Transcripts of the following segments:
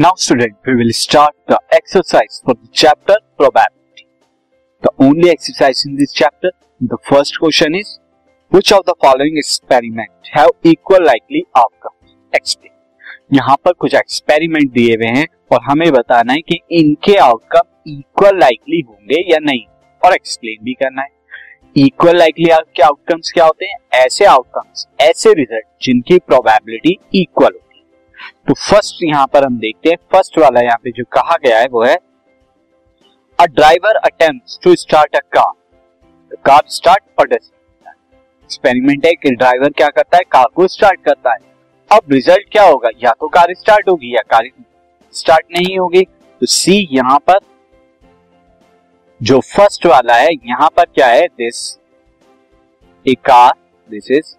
Now student, we will start the exercise for the chapter probability. The only exercise in this chapter, the first question is, which of the following experiment have equal likely outcomes? Explain. यहाँ पर कुछ experiment दिए हुए हैं और हमें बताना है कि इनके आउटकम इक्वल लाइकली होंगे या नहीं और एक्सप्लेन भी करना है इक्वल लाइकली के आउटकम्स क्या होते हैं ऐसे आउटकम्स ऐसे रिज़ल्ट जिनकी प्रोबेबिलिटी इक्वल हो तो फ़र्स्ट यहाँ पर हम देखते हैं फ़र्स्ट वाला यहाँ पे जो कहा गया है वो है a driver attempts to start a car car start और एक्सपेरिमेंट है कि ड्राइवर क्या करता है कार को स्टार्ट करता है। अब रिज़ल्ट क्या होगा? या तो कार स्टार्ट होगी या कार स्टार्ट नहीं होगी। तो सी यहाँ पर, जो फ़र्स्ट वाला है, यहाँ पर क्या है? This a car this is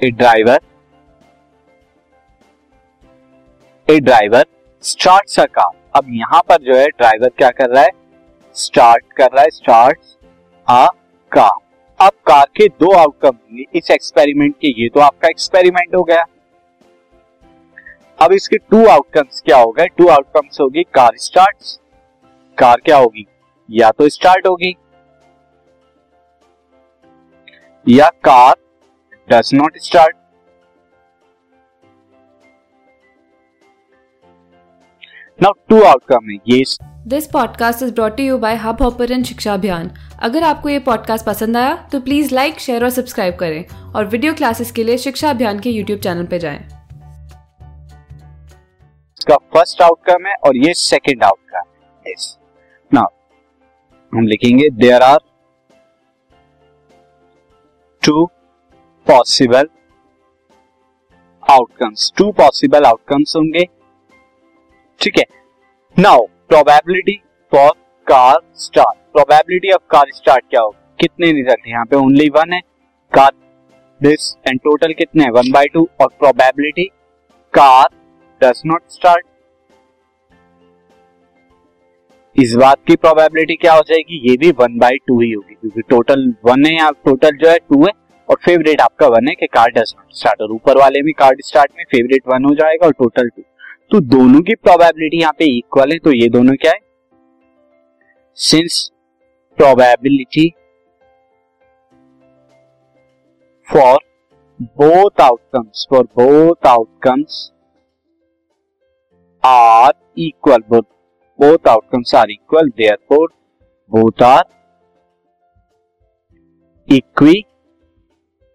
a driver a driver start a car अब यहाँ पर जो है ड्राइवर क्या कर रहा है? स्टार्ट कर रहा है स्टार्ट अ कार अब कार के दो आउटकम होंगे। इस एक्सपेरिमेंट के, ये तो आपका एक्सपेरिमेंट हो गया। अब इसके टू आउटकम्स क्या हो गए? टू आउटकम्स होगी कार स्टार्ट कार क्या होगी? या तो स्टार्ट होगी, या car does not start now two outcome है ये this podcast is brought you by Hub Hopper शिक्षा अभियान अगर आपको ये पॉडकास्ट पसंद आया तो प्लीज़ लाइक शेयर और सब्सक्राइब करें और वीडियो क्लासेस के लिए शिक्षा अभियान के यूट्यूब चैनल पर जाएँ। इसका फ़र्स्ट आउटकम है और ये सेकंड आउटकम है नाउ हम लिखेंगे there are two possible outcomes two possible outcomes होंगे ठीक है। Now probability for car start probability of car start क्या होगा? कितने रिज़ल्ट यहाँ पे ओनली वन है। कार दिस एंड टोटल कितने हैं? वन बाई टू और probability car does not start इस बात की प्रोबेबिलिटी क्या हो जाएगी? ये भी वन बाई टू ही होगी, क्योंकि टोटल वन है यहाँ टोटल जो है टू है। और फेवरेट आपका वन है कि कार डस नॉट स्टार्ट और ऊपर वाले में कार स्टार्ट में फेवरेट वन हो जाएगा और टोटल टू तो दोनों की प्रोबेबिलिटी यहाँ पे इक्वल है तो ये दोनों क्या है? Since probability for both outcomes for both outcomes are equal both outcomes are equal therefore both are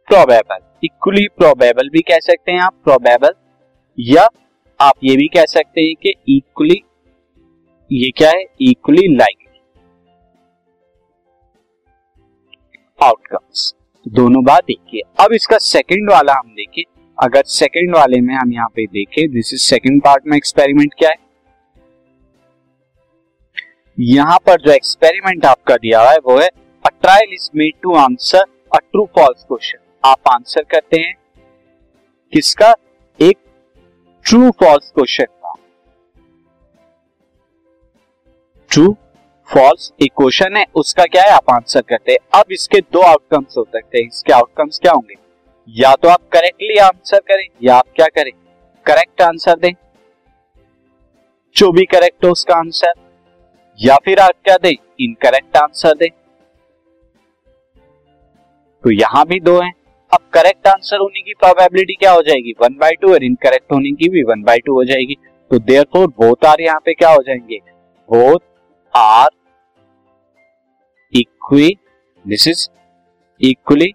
equiprobable equally probable भी कह सकते हैं आप प्रोबेबल या आप ये भी कह सकते हैं कि इक्वली ये क्या है? इक्वली लाइक आउटकम्स दोनों बात एक ही अब इसका सेकंड वाला हम देखें। अगर सेकंड वाले में हम यहाँ पे देखें दिस इज़ सेकंड पार्ट में एक्सपेरिमेंट क्या है? यहाँ पर जो एक्सपेरिमेंट आपका दिया हुआ है, वो है a trial is made to answer a true false question आप आंसर करते हैं किसका? एक ट्रू फॉल्स क्वेश्चन था ट्रू फॉल्स एक क्वेश्चन है, उसका क्या है? आप आंसर करते हैं। अब इसके दो आउटकम्स हो सकते हैं। इसके आउटकम्स क्या होंगे? या तो आप करेक्टली आंसर करें, या आप क्या करें? करेक्ट आंसर दें। जो भी करेक्ट हो, उसका आंसर या फिर आप क्या दें? इनकरेक्ट आंसर दें। तो यहाँ भी दो हैं। अब करेक्ट आंसर होने की प्रोबेबिलिटी क्या हो जाएगी? वन बाई टू और इनकरेक्ट होने की भी वन बाई टू हो जाएगी। तो देयर फोर बोथ आर यहाँ पे क्या हो जाएँगे? Both are equi this is equally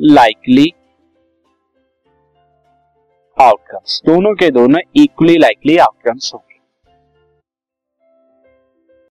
likely outcomes दोनों के दोनों इक्वली लाइकली आउटकम्स होंगे।